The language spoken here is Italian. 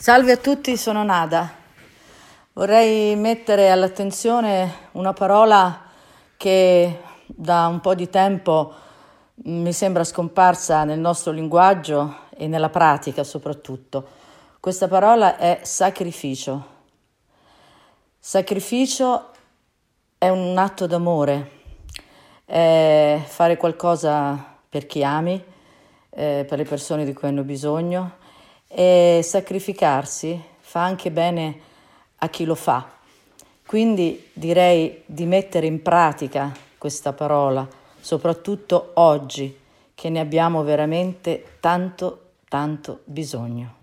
Salve a tutti, sono Nada. Vorrei mettere all'attenzione una parola che da un po' di tempo mi sembra scomparsa nel nostro linguaggio e nella pratica soprattutto. Questa parola è sacrificio. Sacrificio è un atto d'amore, è fare qualcosa per chi ami, eh, per le persone di cui hanno bisogno e sacrificarsi fa anche bene a chi lo fa. Quindi direi di mettere in pratica questa parola, soprattutto oggi che ne abbiamo veramente tanto, tanto bisogno.